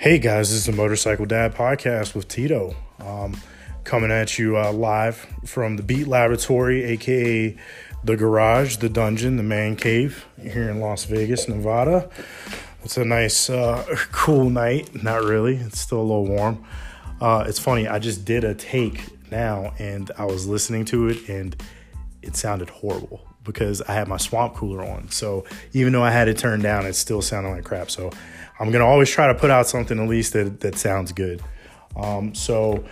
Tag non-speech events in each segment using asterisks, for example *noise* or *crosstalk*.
Hey guys, this is the Motorcycle Dad podcast with Tito. Um, coming at you uh, live from the Beat Laboratory, aka the garage, the dungeon, the man cave here in Las Vegas, Nevada. It's a nice, uh, *laughs* cool night. Not really, it's still a little warm. Uh, it's funny, I just did a take now and I was listening to it and it sounded horrible because I had my swamp cooler on. So even though I had it turned down, it still sounded like crap. So I'm gonna always try to put out something at least that that sounds good. Um, so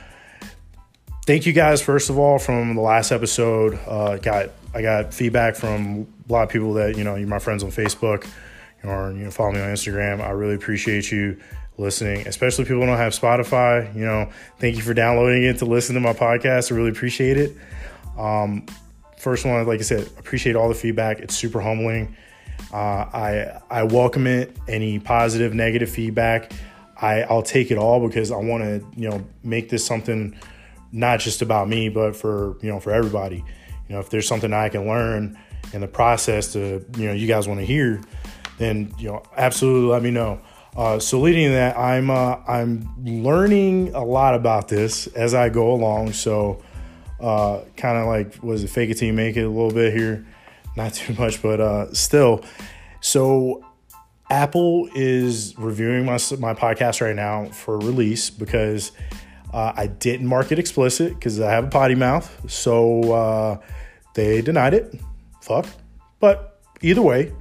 thank you guys first of all from the last episode. Uh, got I got feedback from a lot of people that you know you're my friends on Facebook or you know follow me on Instagram. I really appreciate you listening, especially people who don't have Spotify. You know, thank you for downloading it to listen to my podcast. I really appreciate it. Um, first one, like I said, appreciate all the feedback. It's super humbling. Uh, I I welcome it. Any positive, negative feedback, I I'll take it all because I want to you know make this something not just about me, but for you know for everybody. You know, if there's something I can learn in the process to you know you guys want to hear, then you know absolutely let me know. Uh, so leading that, I'm uh, I'm learning a lot about this as I go along. So uh, kind of like was it fake it till you make it a little bit here not too much, but uh, still. So Apple is reviewing my my podcast right now for release because uh, I didn't mark it explicit because I have a potty mouth, so uh, they denied it. Fuck. But either way,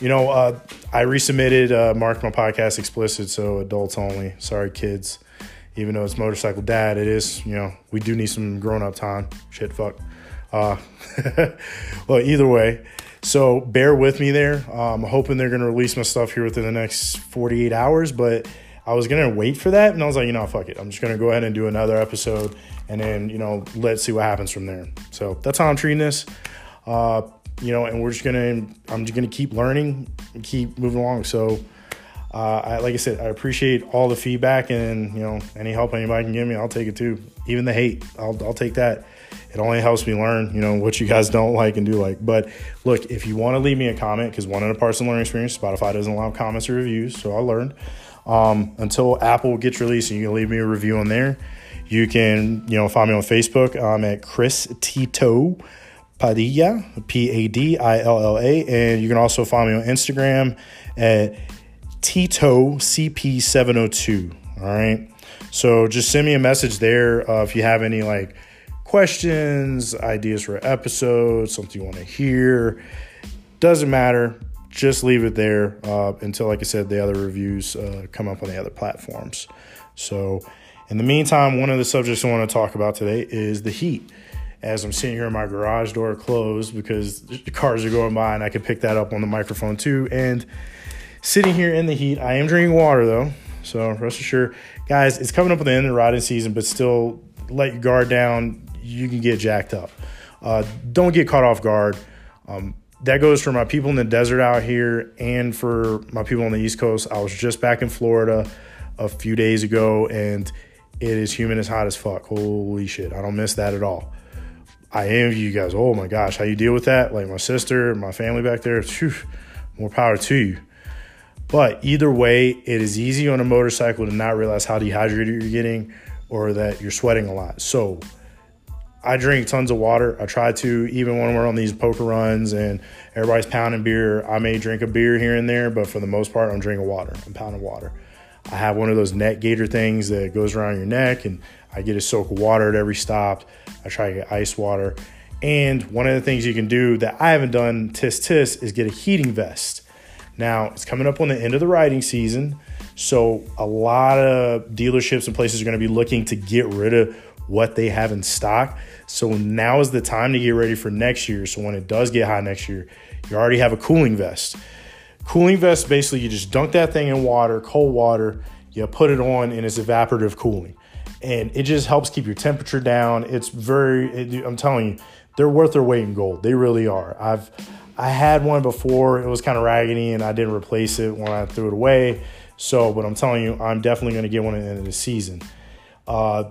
you know, uh, I resubmitted, uh, marked my podcast explicit, so adults only. Sorry, kids. Even though it's motorcycle dad, it is. You know, we do need some grown up time. Shit, fuck. Uh, *laughs* well, either way, so bear with me there. I'm hoping they're going to release my stuff here within the next 48 hours, but I was going to wait for that. And I was like, you know, fuck it. I'm just going to go ahead and do another episode and then, you know, let's see what happens from there. So that's how I'm treating this. Uh, you know, and we're just going to, I'm just to keep learning and keep moving along. So, uh, I, like I said, I appreciate all the feedback and, you know, any help anybody can give me, I'll take it too. Even the hate, I'll, I'll take that it only helps me learn, you know, what you guys don't like and do like. But look, if you want to leave me a comment, because one of the parts of learning experience, Spotify doesn't allow comments or reviews, so I learned. Um, until Apple gets released, and you can leave me a review on there. You can, you know, find me on Facebook. I'm at Chris Tito Padilla, P A D I L L A, and you can also find me on Instagram at Tito CP702. All right. So just send me a message there uh, if you have any like questions, ideas for episodes, something you want to hear. Doesn't matter. Just leave it there uh, until, like I said, the other reviews uh, come up on the other platforms. So, in the meantime, one of the subjects I want to talk about today is the heat. As I'm sitting here in my garage door closed because the cars are going by and I can pick that up on the microphone too. And sitting here in the heat, I am drinking water though. So rest assured, guys, it's coming up at the end of the riding season, but still let your guard down you can get jacked up. Uh, don't get caught off guard. Um, that goes for my people in the desert out here and for my people on the East Coast. I was just back in Florida a few days ago and it is humid as hot as fuck. Holy shit. I don't miss that at all. I envy you guys. Oh my gosh, how you deal with that? Like my sister, my family back there, more power to you. But either way, it is easy on a motorcycle to not realize how dehydrated you're getting or that you're sweating a lot. So, I drink tons of water. I try to, even when we're on these poker runs and everybody's pounding beer. I may drink a beer here and there, but for the most part, I'm drinking water. I'm pounding water. I have one of those neck gaiter things that goes around your neck, and I get a soak of water at every stop. I try to get ice water. And one of the things you can do that I haven't done tis tis is get a heating vest. Now, it's coming up on the end of the riding season, so a lot of dealerships and places are going to be looking to get rid of what they have in stock. So now is the time to get ready for next year. So when it does get hot next year, you already have a cooling vest. Cooling vest basically you just dunk that thing in water, cold water, you put it on and it's evaporative cooling. And it just helps keep your temperature down. It's very it, I'm telling you, they're worth their weight in gold. They really are. I've I had one before. It was kind of raggedy and I didn't replace it when I threw it away. So, but I'm telling you, I'm definitely going to get one at the end of the season. Uh,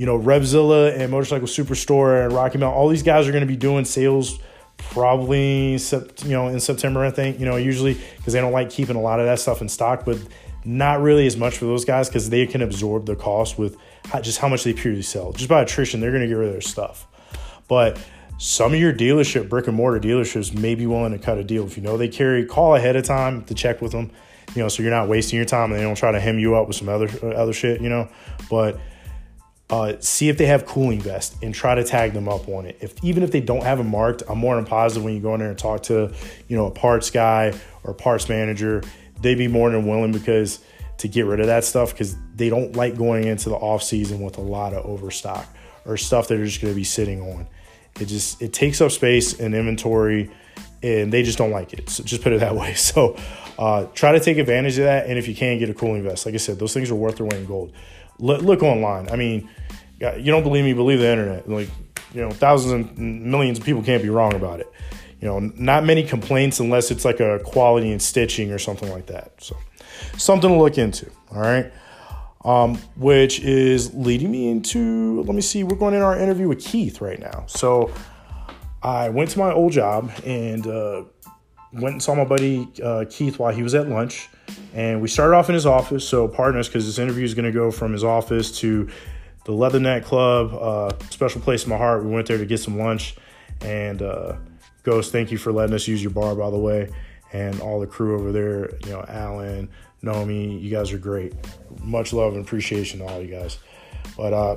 you know, Revzilla and Motorcycle Superstore and Rocky Mountain, all these guys are going to be doing sales probably, you know, in September, I think, you know, usually because they don't like keeping a lot of that stuff in stock, but not really as much for those guys because they can absorb the cost with how, just how much they purely sell. Just by attrition, they're going to get rid of their stuff. But some of your dealership, brick and mortar dealerships, may be willing to cut a deal. If you know they carry, call ahead of time to check with them. You know, so you're not wasting your time and they don't try to hem you up with some other other shit. You know, but uh, see if they have cooling vest and try to tag them up on it. If even if they don't have them marked, I'm more than positive when you go in there and talk to, you know, a parts guy or parts manager, they'd be more than willing because to get rid of that stuff because they don't like going into the off season with a lot of overstock or stuff that they're just going to be sitting on. It just it takes up space and inventory, and they just don't like it. So just put it that *laughs* way. So uh, try to take advantage of that, and if you can, get a cooling vest. Like I said, those things are worth their weight in gold. Look online. I mean you don't believe me, believe the internet. Like, you know, thousands and millions of people can't be wrong about it. You know, not many complaints unless it's like a quality in stitching or something like that. So, something to look into. All right. Um, which is leading me into, let me see, we're going in our interview with Keith right now. So, I went to my old job and uh, went and saw my buddy uh, Keith while he was at lunch. And we started off in his office. So, pardon us because this interview is going to go from his office to the Leatherneck Club, uh, special place in my heart. We went there to get some lunch. And uh, Ghost, thank you for letting us use your bar, by the way. And all the crew over there, you know, Alan, Nomi, you guys are great. Much love and appreciation to all you guys. But uh,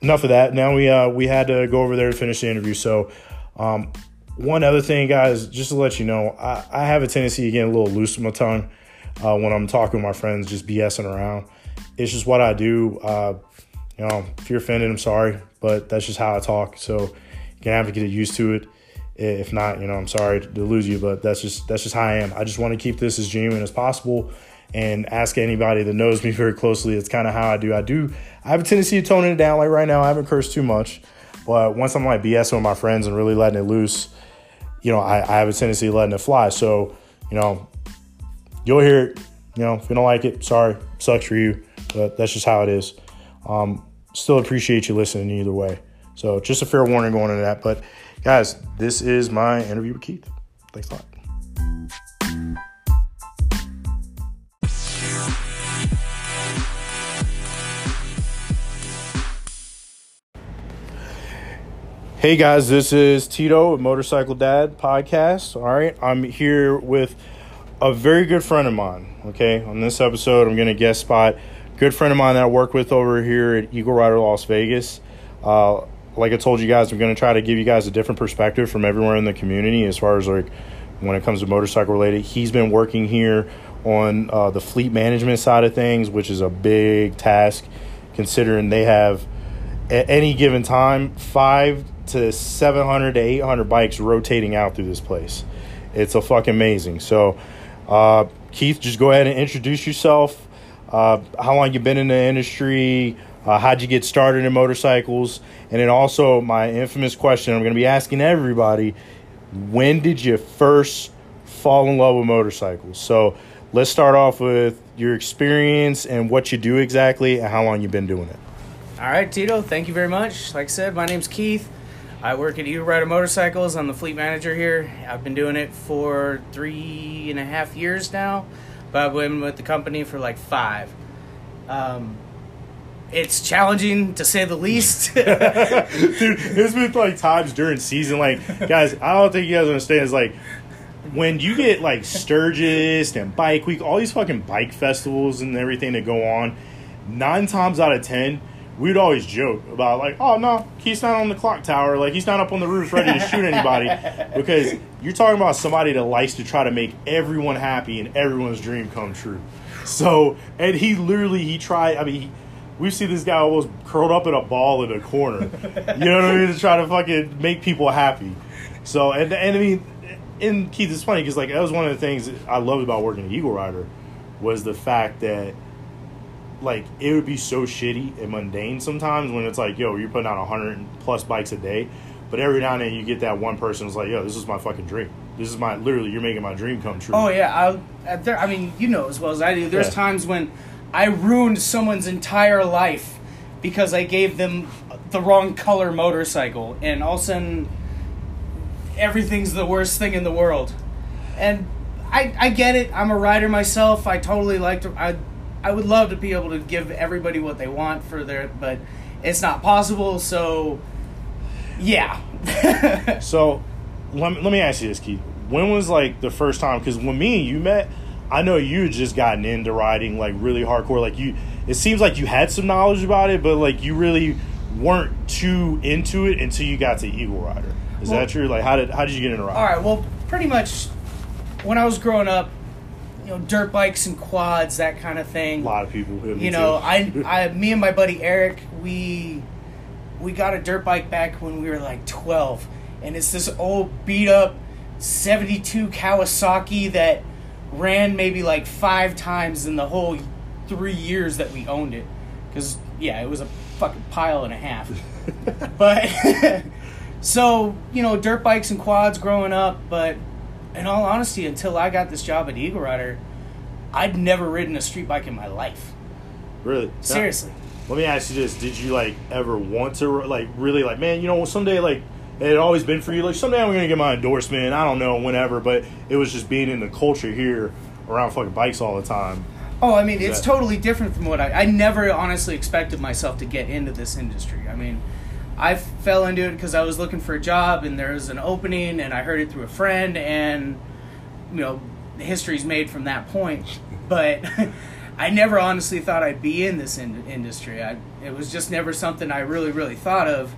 enough of that. Now we uh, we had to go over there to finish the interview. So um, one other thing, guys, just to let you know, I, I have a tendency to get a little loose with my tongue uh, when I'm talking with my friends, just BSing around. It's just what I do. You know, if you're offended, I'm sorry, but that's just how I talk. So you're gonna have to get used to it. If not, you know, I'm sorry to lose you, but that's just that's just how I am. I just want to keep this as genuine as possible and ask anybody that knows me *laughs* very closely. It's kind of how I do. I do. I have a tendency to tone it down. Like right now, I haven't cursed too much, but once I'm like BSing with my friends and really letting it loose, you know, I, I have a tendency to letting it fly. So, you know, you'll hear it. You know, if you don't like it, sorry, sucks for you, but that's just how it is. Um, still appreciate you listening either way. So just a fair warning going into that. But guys, this is my interview with Keith. Thanks a lot. Hey guys, this is Tito with Motorcycle Dad podcast. All right, I'm here with a very good friend of mine. Okay, on this episode, I'm going to guest spot good friend of mine that I work with over here at Eagle Rider Las Vegas. Uh, like I told you guys, I'm going to try to give you guys a different perspective from everywhere in the community as far as like when it comes to motorcycle related. He's been working here on uh, the fleet management side of things, which is a big task considering they have at any given time five to 700 to 800 bikes rotating out through this place. It's a fucking amazing. So, uh, Keith, just go ahead and introduce yourself uh, how long you been in the industry, uh, how'd you get started in motorcycles, and then also my infamous question I'm going to be asking everybody: When did you first fall in love with motorcycles? So let's start off with your experience and what you do exactly, and how long you've been doing it. All right, Tito. Thank you very much. Like I said, my name's Keith. I work at Eagle Rider Motorcycles. I'm the fleet manager here. I've been doing it for three and a half years now but I've been with the company for like five. Um, it's challenging to say the least. *laughs* Dude, there's been like times during season, like guys, I don't think you guys understand. It's like when you get like Sturgis and Bike Week, all these fucking bike festivals and everything that go on. Nine times out of ten, we'd always joke about like, oh no, he's not on the clock tower, like he's not up on the roof ready to shoot anybody, *laughs* because you're talking about somebody that likes to try to make everyone happy and everyone's dream come true. So, and he literally he tried. I mean, he, we see this guy almost curled up in a ball in a corner. You know what I mean? To try to fucking make people happy. So, and and I mean, and Keith, it's funny because like that was one of the things I loved about working at Eagle Rider was the fact that like it would be so shitty and mundane sometimes when it's like, yo, you're putting out 100 plus bikes a day, but every now and then you get that one person who's like, yo, this is my fucking dream. This is my literally, you're making my dream come true. Oh yeah, I, there, I mean, you know as well as I do. There's yeah. times when I ruined someone's entire life because I gave them the wrong color motorcycle, and all of a sudden everything's the worst thing in the world. And I I get it. I'm a rider myself. I totally like to. I I would love to be able to give everybody what they want for their, but it's not possible. So, yeah. *laughs* So, let me, let me ask you this, Keith. When was like the first time? Because when me and you met, I know you had just gotten into riding like really hardcore. Like you, it seems like you had some knowledge about it, but like you really weren't too into it until you got to Eagle Rider. Is Well- that true? Like, how did how did you get into riding? All right. Well, pretty much when I was growing up, you know, dirt bikes and quads, that kind of thing. A lot of people. yeah, you know. I, *laughs* I, me and my buddy Eric, we, we got a dirt bike back when we were like twelve, and it's this old beat up '72 Kawasaki that ran maybe like five times in the whole three years that we owned it, because yeah, it was a fucking pile and a half. *laughs* but *laughs* so you know, dirt bikes and quads growing up, but in all honesty, until I got this job at Eagle Rider, I'd never ridden a street bike in my life. really Now, Seriously. let me ask you this: Did you like ever want to like really like man? You know, someday like it had always been for you. Like someday I'm gonna get my endorsement. I don't know whenever, but it was just being in the culture here around fucking bikes all the time. Oh, I mean, it's that- totally different from what I. I never honestly expected myself to get into this industry. I mean, I fell into it because I was looking for a job and there was an opening, and I heard it through a friend, and you know, history's made from that point. But *laughs* I never honestly thought I'd be in this in- industry. I, it was just never something I really, really thought of,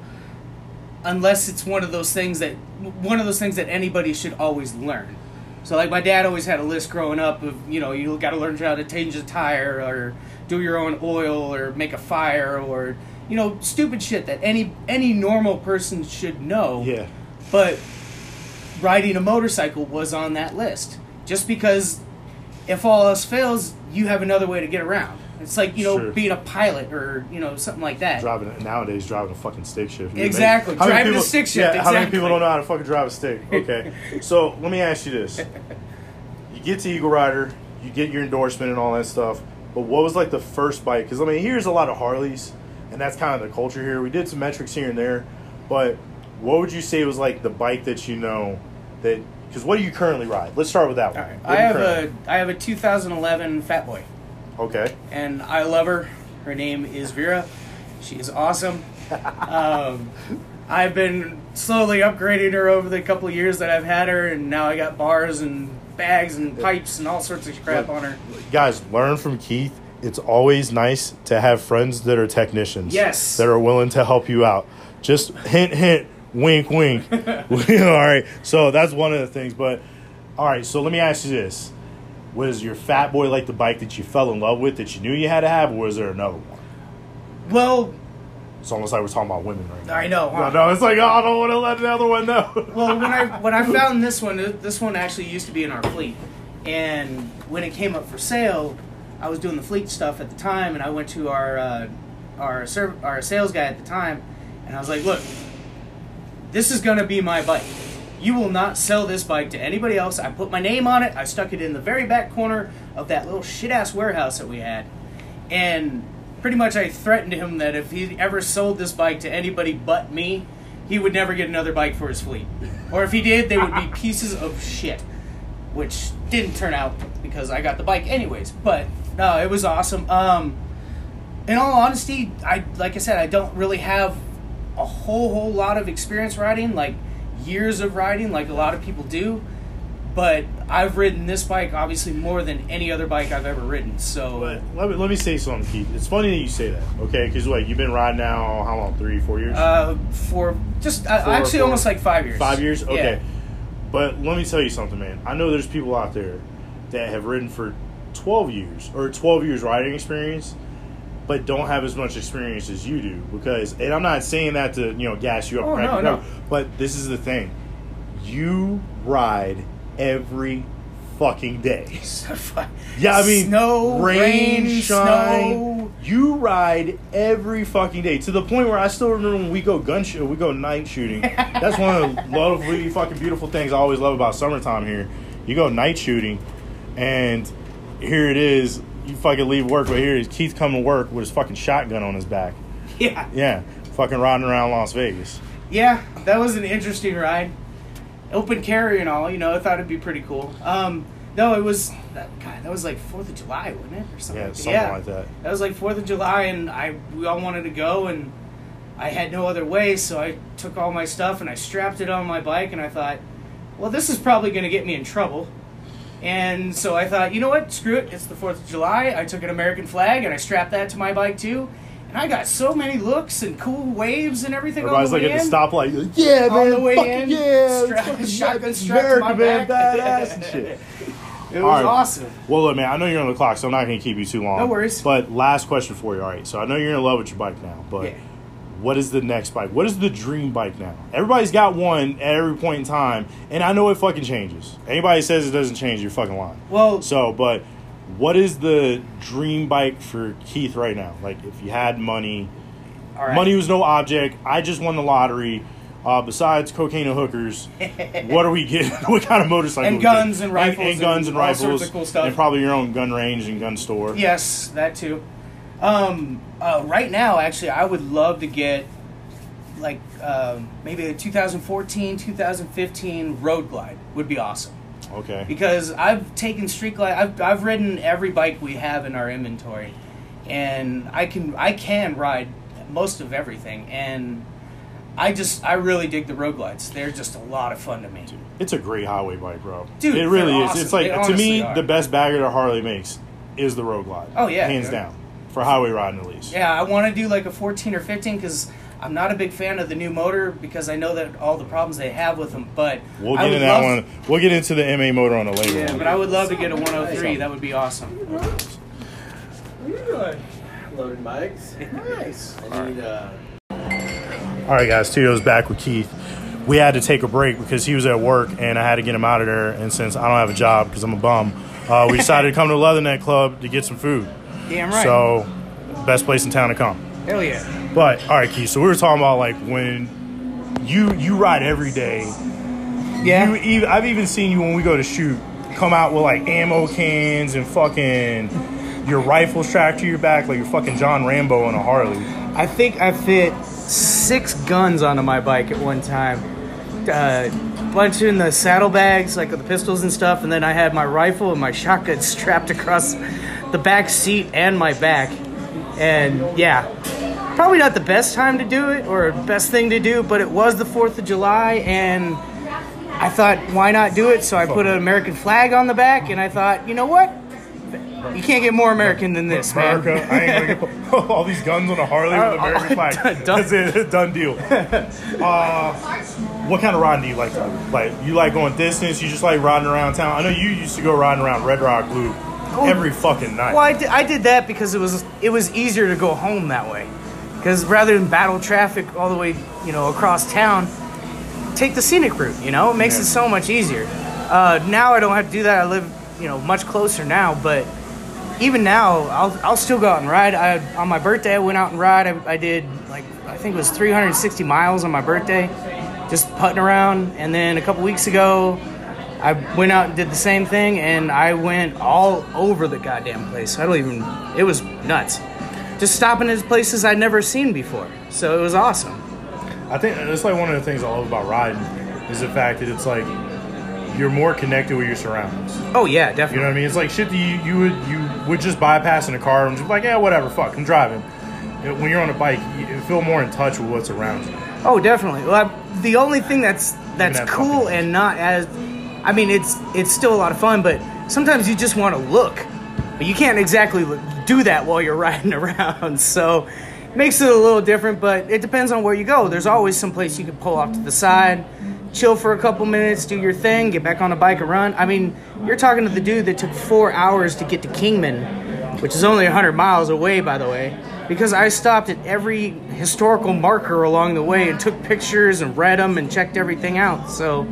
unless it's one of those things that one of those things that anybody should always learn. So like my dad always had a list growing up of you know you got to learn how to change a tire or do your own oil or make a fire or you know stupid shit that any any normal person should know. Yeah, But riding a motorcycle was on that list just because if all else fails, you have another way to get around. It's like you know Sure. being a pilot or you know something like that. driving nowadays driving a fucking stick shift. Exactly, How driving a stick shift, Yeah, how many people don't know how to fucking drive a stick? Okay, *laughs* so let me ask you this: You get to Eagle Rider, you get your endorsement and all that stuff, but what was like the first bike? Because I mean, here's a lot of Harleys, and that's kind of the culture here. We did some metrics here and there, but what would you say was like the bike that you know that? Because what do you currently ride? Let's start with that one. Right. I have currently- a I have a 2011 Fat Boy. okay. and I love her. Her name is Vera. She is awesome. *laughs* Um, I've been slowly upgrading her over the couple of years that I've had her, and now I got bars and bags and pipes and all sorts of crap on her. guys learn from keith it's always nice to have friends that are technicians Yes. that are willing to help you out just hint hint wink wink *laughs* *laughs* all right so that's one of the things but all right so let me ask you this was your fat boy like the bike that you fell in love with that you knew you had to have or was there another one Well, it's almost like we're talking about women right now I know. huh? no, no, it's like oh, I don't want to let the other one know. Well, when I when I *laughs* found this one, this one actually used to be in our fleet, and when it came up for sale, I was doing the fleet stuff at the time, and I went to our uh, our serv- our sales guy at the time, and I was like, "Look, this is gonna be my bike. You will not sell this bike to anybody else." I put my name on it. I stuck it in the very back corner of that little shit ass warehouse that we had, and pretty much I threatened him that if he ever sold this bike to anybody but me, he would never get another bike for his fleet. Or if he did, they would be *laughs* pieces of shit. Which didn't turn out because I got the bike anyways. But no, it was awesome. Um, in all honesty, I like I said, I don't really have a whole whole lot of experience riding, like years of riding, like a lot of people do. But I've ridden this bike obviously more than any other bike I've ever ridden. So But let me let me say something, Keith. It's funny that you say that, okay? Because what you've been riding now, how long? Three, four years? uh, for just uh, Four, actually four- almost like five years. Five years? Yeah. But let me tell you something, man. I know there's people out there that have ridden for 12 years or 12 years riding experience, but don't have as much experience as you do. Because, and I'm not saying that to, you know, gas you up. Oh, crack no, no. But this is the thing. You ride every fucking day. *laughs* Yeah, I mean, snow, rain, rain, shine. snow. You ride every fucking day to the point where I still remember when we go gun shoot, we go night shooting. That's one of the lovely, fucking beautiful things I always love about summertime here. You go night shooting, and here it is. You fucking leave work, but here is Keith coming to work with his fucking shotgun on his back. *laughs* Yeah, Yeah, fucking riding around Las Vegas. yeah, that was an interesting ride. Open carry and all, you know, I thought it'd be pretty cool. Um, No, it was that God. That was like Fourth of July, wasn't it, or something? Yeah, like that? something like that. That was like Fourth of July, and I we all wanted to go, and I had no other way, so I took all my stuff and I strapped it on my bike, and I thought, well, this is probably going to get me in trouble. And so I thought, you know what? Screw it. It's the Fourth of July. I took an American flag and I strapped that to my bike too. And I got so many looks and cool waves and everything Everybody's on the like at the stoplight. like, yeah, On man, the way fucking in, yeah, stra- *laughs* shotgun yeah, strapped to my man, back. badass and shit. *laughs* It was right. awesome. Well, look, man, I know you're on the clock, so I'm not going to keep you too long. No worries. But last question for you. All right, so I know you're in love with your bike now, but Yeah. what is the next bike? What is the dream bike now? Everybody's got one at every point in time, and I know it fucking changes. Anybody says it doesn't change, you're fucking lying. Well, So, but what is the dream bike for Keith right now? Like, if you had money, right. money was no object. I just won the lottery. Uh, besides cocaine and hookers, *laughs* what are we getting? *laughs* what kind of motorcycle? And guns and rifles and, guns and and all sorts rifles, of cool stuff. and probably your own gun range and gun store. Yes, that too. Um, uh, right now, actually, I would love to get like um, maybe a 2014, 2015 Road Glide would be awesome Okay. because I've taken Street Glide. I've I've ridden every bike we have in our inventory, and I can I can ride most of everything, and I just I really dig the Road Glides. They're just a lot of fun to me. It's a great highway bike, bro. Dude, it really is. awesome. It's like They to me are. the best bagger that Harley makes is the Road Glide. Oh, yeah, hands dude. down for highway riding at least. Yeah, I want to do like a 14 or 15 because I'm not a big fan of the new motor because I know that all the problems they have with them. But We'll get into that one. We'll get into the M8 motor on a later Yeah, one. but I would love to get a 103. That would be awesome. What are you doing? Loading bikes. Nice. I need uh All right, guys. Tito's back with Keith. We had to take a break because he was at work, and I had to get him out of there. And since I don't have a job because I'm a bum, uh, we decided to come to Leatherneck Club to get some food. Damn right. So, best place in town to come. Hell yeah. But all right, Keith. So we were talking about like when you you ride every day. Yeah. You I've even seen you when we go to shoot come out with like ammo cans and fucking your rifle strapped to your back like you're fucking John Rambo on a Harley. I think I fit six guns onto my bike at one time. Uh, bunch in the saddlebags, like the pistols and stuff, and then I had my rifle and my shotgun *laughs* strapped across the back seat and my back. And yeah, probably not the best time to do it or best thing to do, but it was the 4th of July, and I thought, why not do it? So I put an American flag on the back, and I thought, you know what? You can't get more American than this, man. America, I ain't gonna get *laughs* *laughs* all these guns on a Harley with Uh, American uh, flag. *laughs* done. That's it, done deal. uh, what kind of riding do you like? Like you like going distance? You just like riding around town? I know you used to go riding around Red Rock Loop every fucking night. Well, I did, I did that because it was it was easier to go home that way. Because rather than battle traffic all the way, you know, across town, take the scenic route. You know, it makes Yeah. it so much easier. Uh, now I don't have to do that. I live, you know, much closer now. But even now, I'll I'll still go out and ride. I, on my birthday, I went out and ride. I, I did like I think it was 360 miles on my birthday, just putting around. And then a couple weeks ago, I went out and did the same thing, and I went all over the goddamn place. I don't even. It was nuts. Just stopping at places I'd never seen before. So it was awesome. I think that's like one of the things I love about riding is the fact that it's like you're more connected with your surroundings. Oh yeah, definitely. You know what I mean? It's like shit that you, you would you would just bypassing a car and just like, yeah, whatever, fuck, I'm driving. You When you're on a bike, you feel more in touch with what's around you. Oh, definitely. Well, I, the only thing that's that's that cool and not as, I mean, it's it's still a lot of fun, but sometimes you just want to look, but you can't exactly do that while you're *laughs* riding around. So, it makes it a little different. But it depends on where you go. There's always some place you can pull off to the side, chill for a couple minutes, do your thing, get back on a bike and run. I mean, you're talking to the dude that took four hours to get to Kingman, which is only 100 miles away, by the way, because I stopped at every historical marker along the way and took pictures and read them and checked everything out. So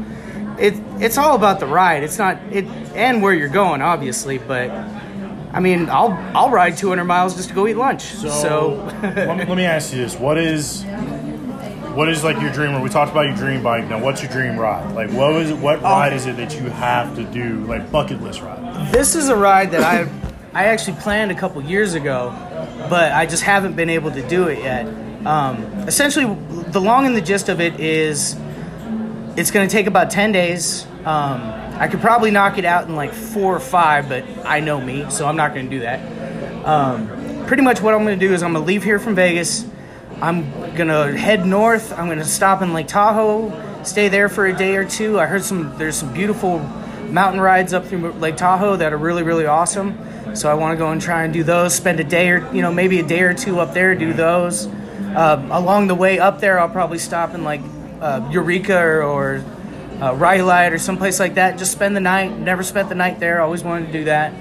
it it's all about the ride. It's not it and where you're going, obviously, but I mean, I'll I'll ride 200 miles just to go eat lunch. So, let, me, let me ask you this: What is what is like your dream? Or we talked about your dream bike. Now, what's your dream ride? Like, what was what ride is it that you have to do? Like bucket list ride. this is a ride that I I actually planned a couple years ago, but I just haven't been able to do it yet. Um, essentially, the long and the gist of it is it's going to take about 10 days. Um, I could probably knock it out in like four or five, but I know me, so I'm not going to do that. Um, pretty much what I'm going to do is I'm going to leave here from Vegas. I'm to head north. I'm to stop in Lake Tahoe, stay there for a day or two. I heard some, there's some beautiful mountain rides up through Lake Tahoe that are really, really awesome. So I want to go and try and do those, spend a day or, you know, maybe a day or two up there, do those. Um, along the way up there, I'll probably stop in like uh, Eureka or, or uh, Rhyolite or someplace like that. Just spend the night. Never spent the night there. Always wanted to do that.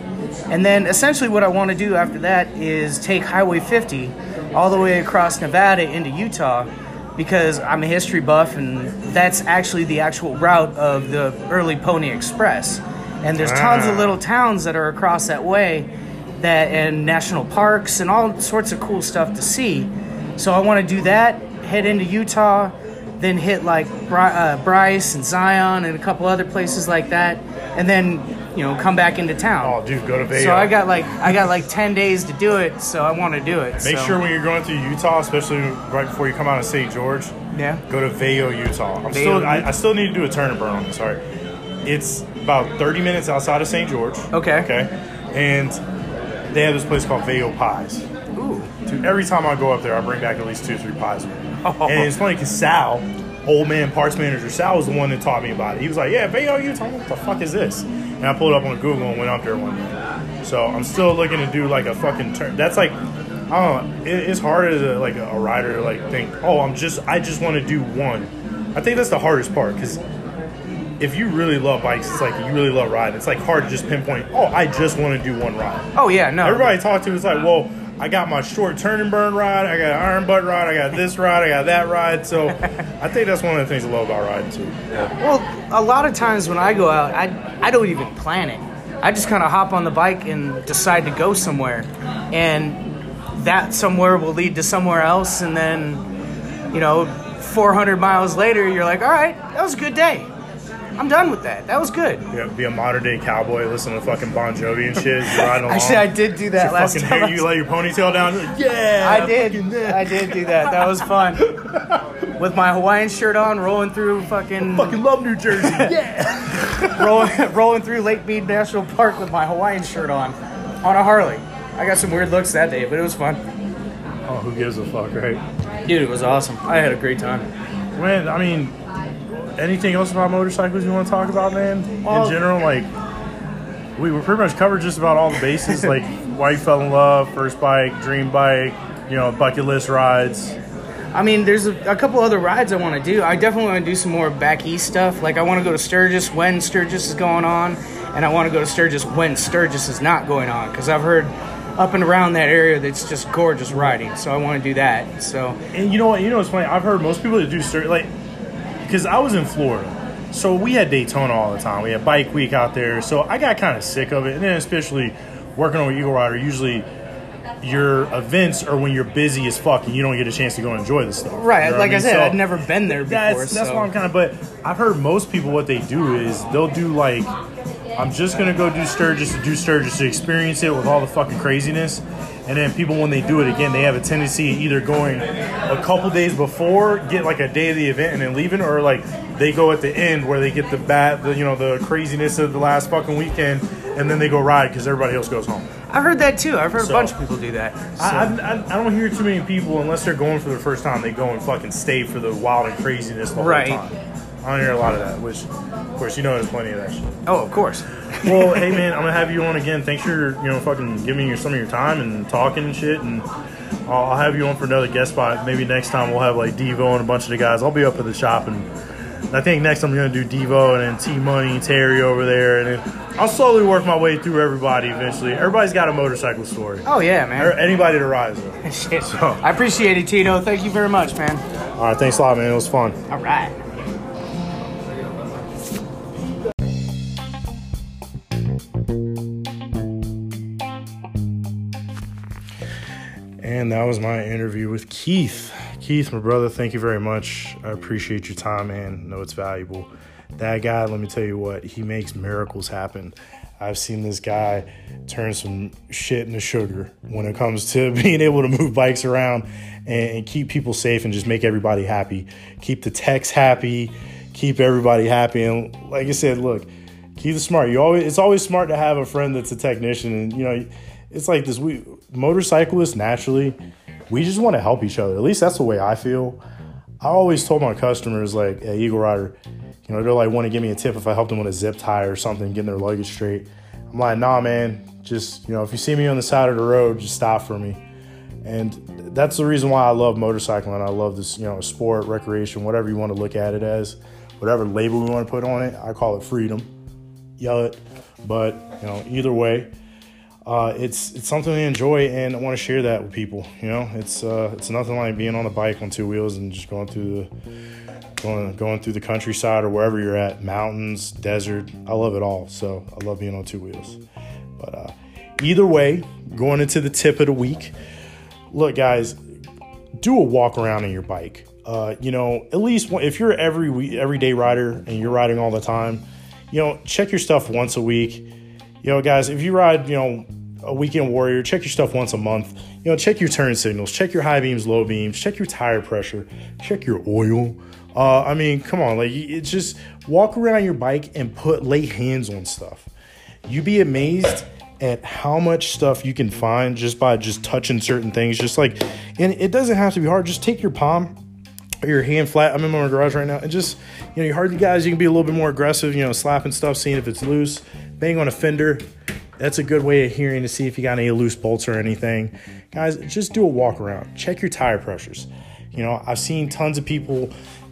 And then essentially, what I want to do after that is take Highway 50 all the way across Nevada into Utah because I'm a history buff, and that's actually the actual route of the early Pony Express. And there's tons of Ah. little towns that are across that way, that and national parks and all sorts of cool stuff to see. So I want to do that. Head into Utah, then hit like Bri- uh, Bryce and Zion and a couple other places like that, and then you know come back into town. Oh, dude, go to Vegas. So I got like I got like ten days to do it, so I want to do it. Make so- sure when you're going through Utah, especially right before you come out of St. George, yeah. go to Veyo, Utah. I'm Vail, still, I, I still need to do a turn and burn on this. Sorry, it's about 30 minutes outside of St. George. Okay. Okay, and they have this place called Veyo Pies. Ooh. Dude, every time I go up there, I bring back at least two, or three pies with me. *laughs* And it's funny because Sal, old man parts manager Sal, was the one that taught me about it. He was like, "Yeah, Utah. I'm like, What the fuck is this?" And I pulled it up on Google and went up there one day. So I'm still looking to do like a fucking turn. That's like, I don't know. It, it's hard as a, like a rider to like think, "Oh, I'm just, I just want to do one." I think that's the hardest part because if you really love bikes, it's like you really love riding. It's like hard to just pinpoint. Oh, I just want to do one ride. Oh yeah, no. Everybody I talk to is like, well, I got my short turn and burn ride, I got an iron butt ride, I got this ride, I got that ride. So *laughs* I think that's one of the things I love about riding too. Well, a lot of times when I go out, I I don't even plan it. I just kind of hop on the bike and decide to go somewhere, and that somewhere will lead to somewhere else, and then, you know, 400 miles later, you're like, all right, that was a good day. I'm done with that. That was good. Yeah, be a modern day cowboy, listen to fucking Bon Jovi and shit. You riding *laughs* along. Actually, I did do that last fucking time. hair, you let your ponytail down. like, yeah, I did. I did do that. That was fun. *laughs* With my Hawaiian shirt on, rolling through fucking, Fucking love New Jersey. *laughs* yeah. rolling, rolling through Lake Mead National Park with my Hawaiian shirt on, on a Harley. I got some weird looks that day, but it was fun. Oh, who gives a fuck, right? Dude, it was awesome. I had a great time. Man, I mean, anything else about motorcycles you want to talk about, man? In um, general, like we were pretty much covered just about all the bases, like *laughs* why you fell in love, first bike, dream bike, you know, bucket list rides. I mean, there's a, a couple other rides I want to do. I definitely want to do some more back east stuff. Like, I want to go to Sturgis when Sturgis is going on, and I want to go to Sturgis when Sturgis is not going on, because I've heard up and around that area that's just gorgeous riding. So I want to do that. So And you know what? You know what's funny? I've heard most people that do Stur like, because I was in Florida, so we had Daytona all the time. We had Bike Week out there, so I got kind of sick of it. And then especially working on Eagle Rider, usually your events are when you're busy as fuck and you don't get a chance to go and enjoy the stuff. right, You know like I, mean? said, So- I'd never been there before. That's that's so. why I'm kind of. But I've heard most people what they do is they'll do like, I'm just gonna go do Sturgis to do Sturgis to experience it with all the fucking craziness, and then people when they do it again, they have a tendency of either going a couple days before, get like a day of the event, and then leaving, or like they go at the end where they get the bat, the you know the craziness of the last fucking weekend, and then they go ride because everybody else goes home. I've heard that too. I've heard So- a bunch of people do that. So. I, I, I don't hear too many people unless they're going for the first time. They go and fucking stay for the wild and craziness the Right. whole time. I hear a lot of that. Which, of course, you know there's plenty of that shit. oh, of course. *laughs* Well, hey man, I'm gonna have you on again. Thanks for you know fucking giving me some of your time and talking and shit. And I'll, I'll have you on for another guest spot. Maybe next time we'll have like Devo and a bunch of the guys. I'll be up at the shop and. I think next I'm gonna do Devo and then T Money, Terry over there, and then I'll slowly work my way through everybody eventually. Everybody's got a motorcycle story. Oh yeah, man. anybody to ride with. *laughs* Shit. I appreciate it, Tito. Thank you very much, man. All right, thanks a lot, man. It was fun. All right. That was my interview with Keith. Keith, my brother, thank you very much. I appreciate your time, man. Know it's valuable. That guy, let me tell you what, he makes miracles happen. I've seen this guy turn some shit into sugar when it comes to *laughs* being able to move bikes around and, keep people safe and just make everybody happy. Keep the techs happy, keep everybody happy. And like I said, look, keep it smart. You always it's always smart to have a friend that's a technician, and you know, it's like this. We motorcyclists naturally, we just want to help each other. At least that's the way I feel. I always told my customers like at Eagle Rider, you know, they're like want to give me a tip if I help them with a zip tie or something, getting their luggage straight. I'm like, nah, man, just you know, if you see me on the side of the road, just stop for me. And that's the reason why I love motorcycling. I love this, you know, sport, recreation, whatever you want to look at it as, whatever label we want to put on it. I call it freedom. Yell it, but you know, either way, uh, it's it's something I enjoy, and I want to share that with people. You know, it's uh, it's nothing like being on a bike on two wheels and just going through the going going through the countryside or wherever you're at, mountains, desert. I love it all. So I love being on two wheels. But uh, either way, going into the tip of the week look, guys, do a walk around on your bike. Uh, you know, at least if you're every week, everyday rider and you're riding all the time, you know, check your stuff once a week. You know, guys, if you ride, you know, a weekend warrior, check your stuff once a month. You know, check your turn signals, check your high beams, low beams, check your tire pressure, check your oil. Uh, I mean, come on, like it's just walk around your bike and put lay hands on stuff. You'd be amazed at how much stuff you can find just by just touching certain things. Just like, and it doesn't have to be hard. Just take your palm or your hand flat. I'm in my garage right now, and just you know, you hardy guys, you can be a little bit more aggressive. You know, slapping stuff, seeing if it's loose, bang on a fender. That's a good way of hearing to see if you got any loose bolts or anything. Guys, just do a walk around. Check your tire pressures. You know, I've seen tons of people.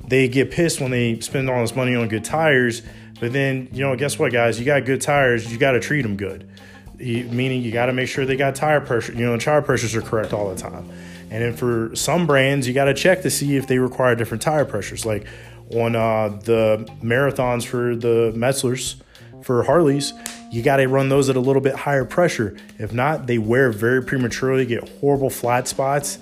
They get pissed when they spend all this money on good tires, but then you know, guess what, guys? You got good tires. You got to treat them good meaning you got to make sure they got tire pressure, you know, tire pressures are correct all the time. And then for some brands, you got to check to see if they require different tire pressures. Like on uh, the marathons for the Metzlers, for Harleys, you got to run those at a little bit higher pressure. If not, they wear very prematurely, get horrible flat spots.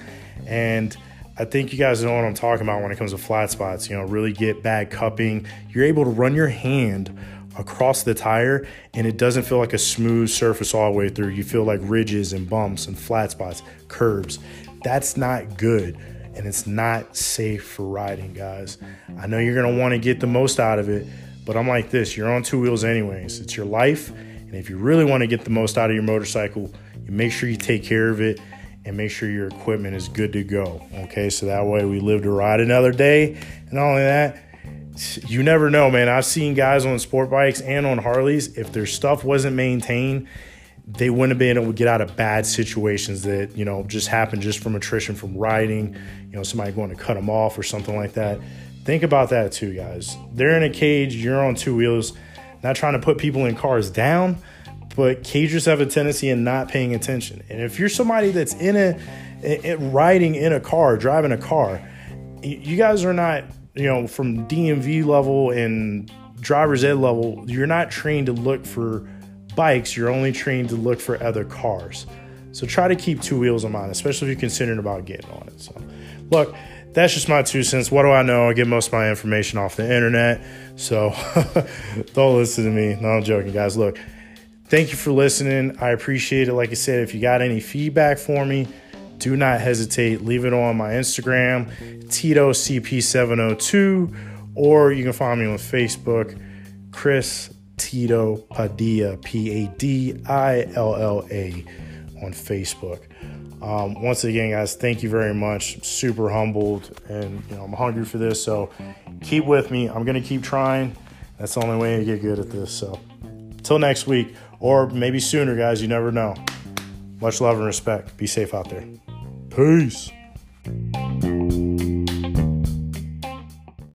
And I think you guys know what I'm talking about when it comes to flat spots. You know, really get bad cupping. You're able to run your hand across the tire and it doesn't feel like a smooth surface all the way through. You feel like ridges and bumps and flat spots, curbs. That's not good and it's not safe for riding, guys. I know you're gonna wanna get the most out of it, but I'm like this you're on two wheels, anyways. It's your life, and if you really wanna get the most out of your motorcycle, you make sure you take care of it and make sure your equipment is good to go. Okay, so that way we live to ride another day. And not only that, you never know, man. I've seen guys on sport bikes and on Harleys, if their stuff wasn't maintained, they wouldn't have been able to get out of bad situations that, you know, just happened just from attrition from riding, you know, somebody going to cut them off or something like that. Think about that too, guys. They're in a cage, you're on two wheels, not trying to put people in cars down, but cagers have a tendency in not paying attention. And if you're somebody that's in a, a riding in a car, driving a car, you guys are not you know, from DMV level and driver's ed level, you're not trained to look for bikes, you're only trained to look for other cars. So try to keep two wheels in mind, especially if you're considering about getting on it. So, look, that's just my two cents. What do I know? I get most of my information off the internet. So *laughs* don't listen to me. No, I'm joking, guys. Look, thank you for listening. I appreciate it. Like I said, if you got any feedback for me, do not hesitate. Leave it on my Instagram, Tito CP702, or you can find me on Facebook, Chris Tito Padilla, P A D I L L A, on Facebook. Um, once again, guys, thank you very much. I'm super humbled, and you know I'm hungry for this. So keep with me. I'm gonna keep trying. That's the only way to get good at this. So until next week, or maybe sooner, guys. You never know. Much love and respect. Be safe out there. Peace.